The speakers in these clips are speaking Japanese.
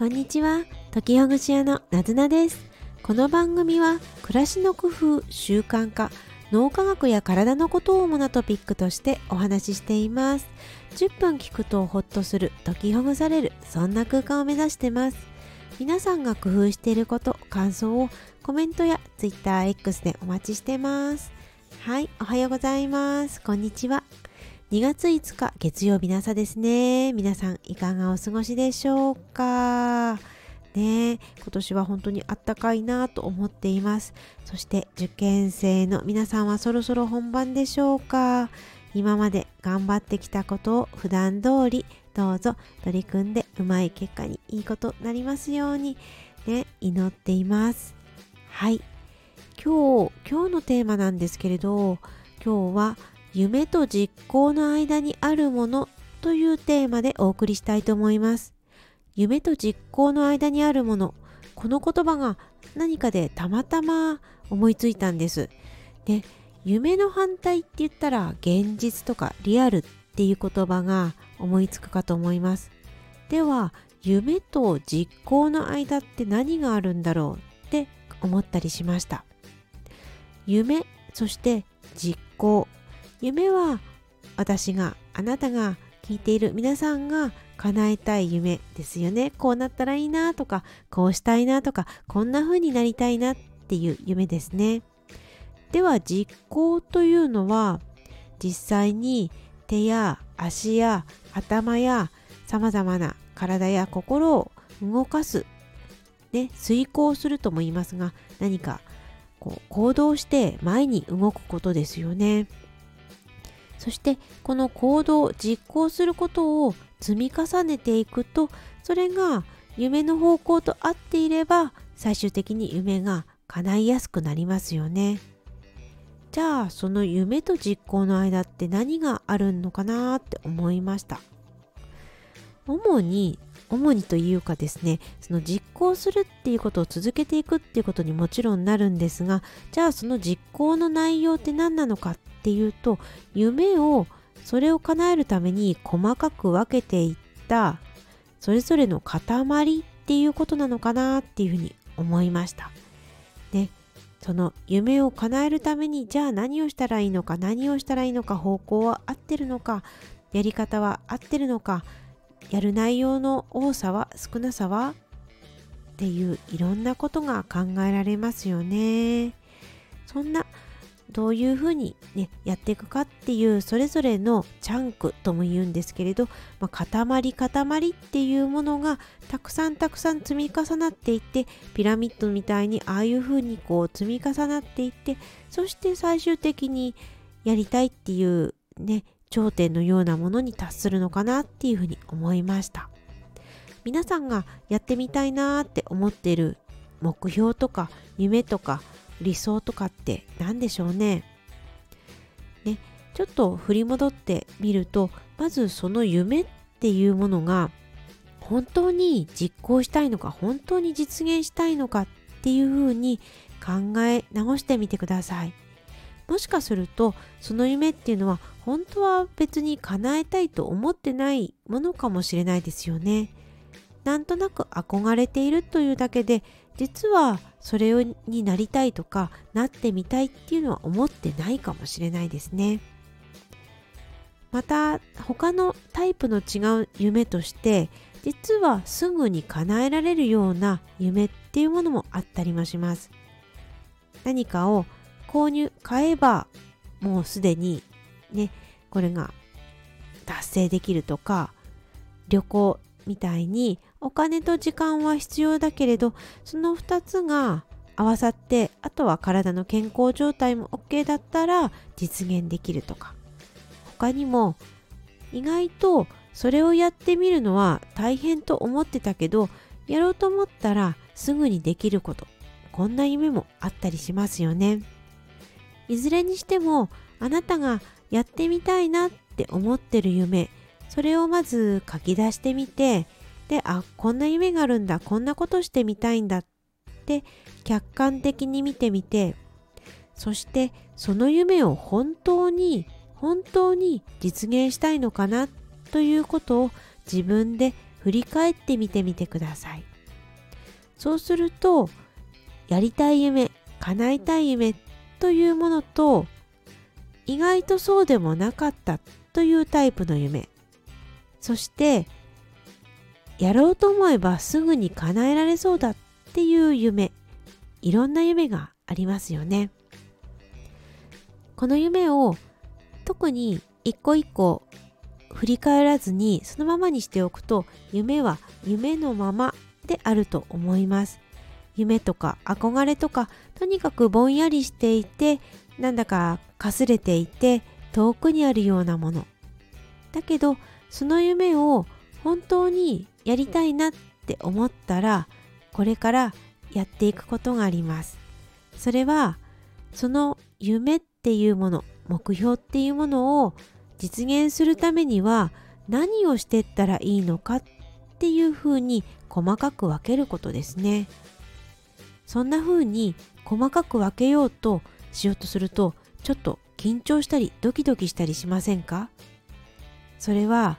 こんにちは。時ほぐし屋のなずなです。この番組は暮らしの工夫習慣化脳科学や体のことを主なトピックとしてお話ししています。10分聞くとホッとする解きほぐされるそんな空間を目指してます。皆さんが工夫していること感想をコメントや TwitterX でお待ちしてます。はいおはようございます。こんにちは。2月5日月曜日の朝ですね。皆さんいかがお過ごしでしょうか？ね今年は本当にあったかいなと思っています。そして受験生の皆さんはそろそろ本番でしょうか？今まで頑張ってきたことを普段通りどうぞ取り組んでうまい結果にいいことになりますようにね、祈っています。はい。今日、今日のテーマなんですけれど、今日は夢と実行の間にあるものというテーマでお送りしたいと思います。夢と実行の間にあるもの、この言葉が何かでたまたま思いついたんです。で、夢の反対って言ったら現実とかリアルっていう言葉が思いつくかと思います。では、夢と実行の間って何があるんだろうって思ったりしました。夢、そして実行夢は私があなたが聞いている皆さんが叶えたい夢ですよね。こうなったらいいなとか、こうしたいなとか、こんな風になりたいなっていう夢ですね。では実行というのは実際に手や足や頭や様々な体や心を動かす、ね、遂行するとも言いますが何かこう行動して前に動くことですよね。そしてこの行動を実行することを積み重ねていくとそれが夢の方向と合っていれば最終的に夢が叶いやすくなりますよね。じゃあその夢と実行の間って何があるのかなって思いました。主に主にというかですねその実行するっていうことを続けていくっていうことにもちろんなるんですがじゃあその実行の内容って何なのかっっていうと夢をそれを叶えるために細かく分けていったそれぞれの塊っていうことなのかなっていうふうに思いました。ね、その夢を叶えるためにじゃあ何をしたらいいのか何をしたらいいのか方向は合ってるのかやり方は合ってるのかやる内容の多さは少なさはっていういろんなことが考えられますよね。そんなどういうふうに、ね、やっていくかっていうそれぞれのチャンクとも言うんですけれど、まあ、塊塊っていうものがたくさんたくさん積み重なっていってピラミッドみたいにああいうふうにこう積み重なっていってそして最終的にやりたいっていうね頂点のようなものに達するのかなっていうふうに思いました。皆さんがやってみたいなって思ってる目標とか夢とか理想とかって何でしょうね。ね、ちょっと振り戻ってみるとまずその夢っていうものが本当に実行したいのか本当に実現したいのかっていうふうに考え直してみてください。もしかするとその夢っていうのは本当は別に叶えたいと思ってないものかもしれないですよね。なんとなく憧れているというだけで実はそれになりたいとかなってみたいっていうのは思ってないかもしれないですね。また他のタイプの違う夢として実はすぐに叶えられるような夢っていうものもあったりもします。何かを購入買えばもうすでにねこれが達成できるとか旅行みたいにお金と時間は必要だけれどその2つが合わさってあとは体の健康状態も OK だったら実現できるとか。他にも意外とそれをやってみるのは大変と思ってたけどやろうと思ったらすぐにできること。こんな夢もあったりしますよね。いずれにしてもあなたがやってみたいなって思ってる夢それをまず書き出してみてであこんな夢があるんだこんなことしてみたいんだって客観的に見てみてそしてその夢を本当に本当に実現したいのかなということを自分で振り返ってみてみてください。そうするとやりたい夢叶えたい夢というものと意外とそうでもなかったというタイプの夢そしてやろうと思えばすぐに叶えられそうだっていう夢。いろんな夢がありますよね。この夢を特に一個一個振り返らずにそのままにしておくと夢は夢のままであると思います。夢とか憧れとかとにかくぼんやりしていてなんだかかすれていて遠くにあるようなもの。だけどその夢を本当にやりたいなって思ったらこれからやっていくことがあります。それはその夢っていうもの目標っていうものを実現するためには何をしてったらいいのかっていうふうに細かく分けることですね。そんな風に細かく分けようとしようとするとちょっと緊張したりドキドキしたりしませんか？それは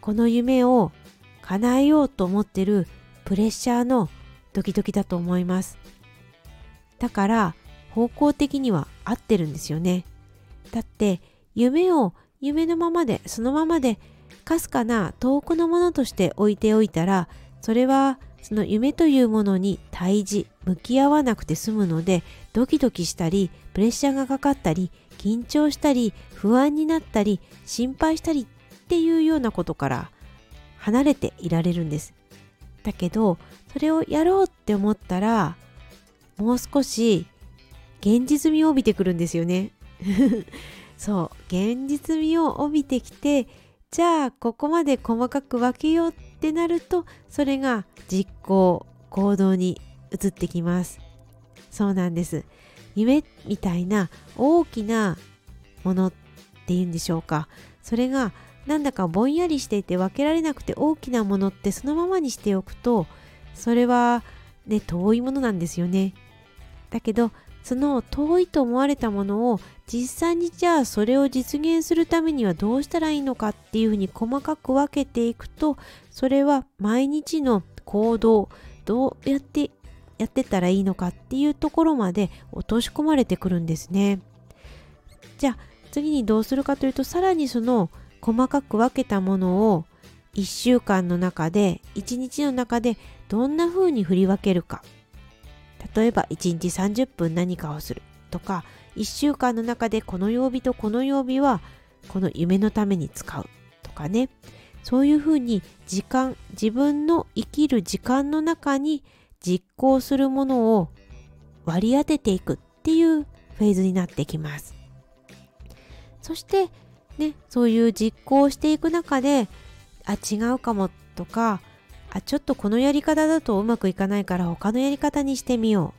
この夢を叶えようと思ってるプレッシャーのドキドキだと思います。だから方向的には合ってるんですよね。だって夢を夢のままでそのままでかすかな遠くのものとして置いておいたらそれはその夢というものに対峙向き合わなくて済むのでドキドキしたりプレッシャーがかかったり緊張したり不安になったり心配したりっていうようなことから離れていられるんです。だけどそれをやろうって思ったらもう少し現実味を帯びてくるんですよね。そう。現実味を帯びてきてじゃあここまで細かく分けようってなるとそれが実行行動に移ってきます。そうなんです。夢みたいな大きなものっていうんでしょうか。それがなんだかぼんやりしていて分けられなくて大きなものってそのままにしておくとそれはね遠いものなんですよねだけどその遠いと思われたものを実際にじゃあそれを実現するためにはどうしたらいいのかっていうふうに細かく分けていくとそれは毎日の行動どうやってやってたらいいのかっていうところまで落とし込まれてくるんですね。じゃあ次にどうするかというとさらにその細かく分けたものを1週間の中で1日の中でどんな風に振り分けるか。例えば1日30分何かをする。とか1週間の中でこの曜日とこの曜日はこの夢のために使う。とかね。そういうふうに時間自分の生きる時間の中に実行するものを割り当てていくっていうフェーズになってきます。そしてねそういう実行していく中であ違うかもとかあちょっとこのやり方だとうまくいかないから他のやり方にしてみよ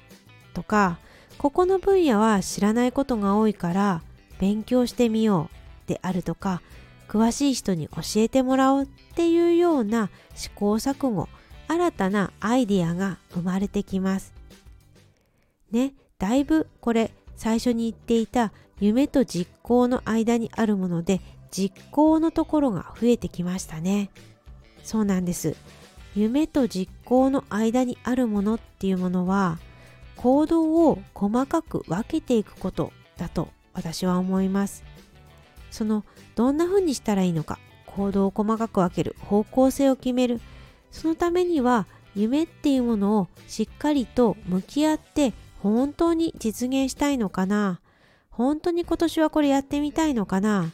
うとかここの分野は知らないことが多いから勉強してみようであるとか詳しい人に教えてもらおうっていうような試行錯誤新たなアイディアが生まれてきます。ねだいぶこれ最初に言っていた夢と実行の間にあるもので実行のところが増えてきましたね。そうなんです。夢と実行の間にあるものっていうものは行動を細かく分けていくことだと私は思います。そのどんな風にしたらいいのか行動を細かく分ける方向性を決める。そのためには夢っていうものをしっかりと向き合って本当に実現したいのかな。本当に今年はこれやってみたいのかな？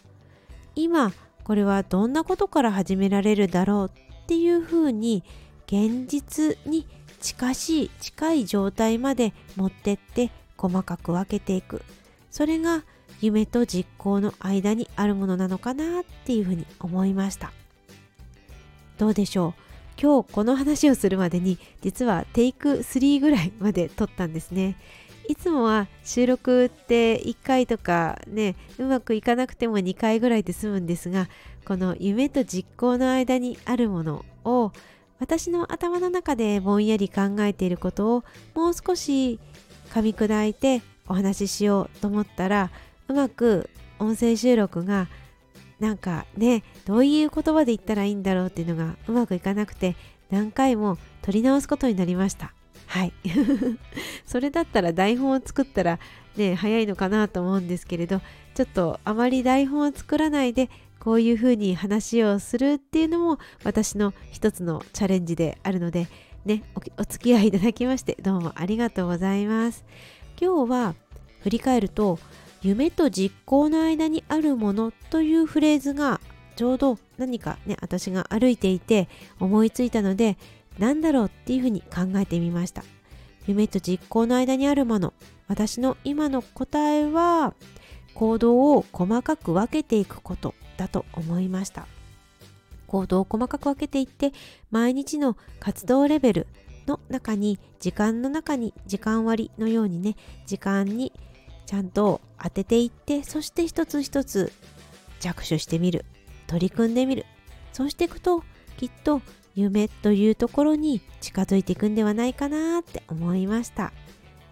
今これはどんなことから始められるだろうっていうふうに現実に近しい近い状態まで持ってって細かく分けていく。それが夢と実行の間にあるものなのかなっていうふうに思いました。どうでしょう？今日この話をするまでに実はテイク3ぐらいまで撮ったんですね。いつもは収録って1回とかねうまくいかなくても2回ぐらいで済むんですがこの夢と実行の間にあるものを私の頭の中でぼんやり考えていることをもう少し噛み砕いてお話ししようと思ったらうまく音声収録がなんかねどういう言葉で言ったらいいんだろうっていうのがうまくいかなくて何回も撮り直すことになりました。はい。それだったら台本を作ったらね早いのかなと思うんですけれどちょっとあまり台本を作らないでこういうふうに話をするっていうのも私の一つのチャレンジであるのでねおお付き合いいただきましてどうもありがとうございます。今日は振り返ると夢と実行の間にあるものというフレーズがちょうど何かね私が歩いていて思いついたので何だろうっていうふうに考えてみました。夢と実行の間にあるもの。私の今の答えは行動を細かく分けていくことだと思いました。行動を細かく分けていって毎日の活動レベルの中に時間の中に時間割のようにね時間にちゃんと当てていってそして一つ一つ着手してみる。取り組んでみる。そうしていくときっと夢というところに近づいていくんではないかなって思いました。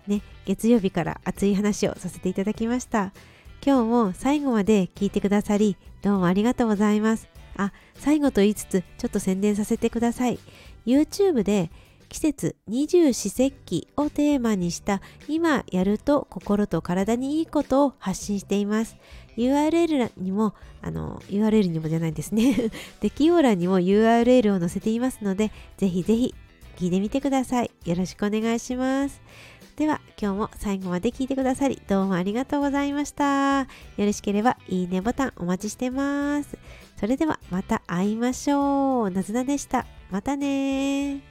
ね月曜日から熱い話をさせていただきました。今日も最後まで聞いてくださりどうもありがとうございます。あ最後と言いつつちょっと宣伝させてください。YouTube で季節二十四節気をテーマにした今やると心と体にいいことを発信しています。URL にもあの URL にもじゃないですね。でキー欄にも URL を載せていますのでぜひぜひ聞いてみてください。よろしくお願いします。では今日も最後まで聞いてくださりどうもありがとうございました。よろしければいいねボタンお待ちしてます。それではまた会いましょう。なずなでした。またね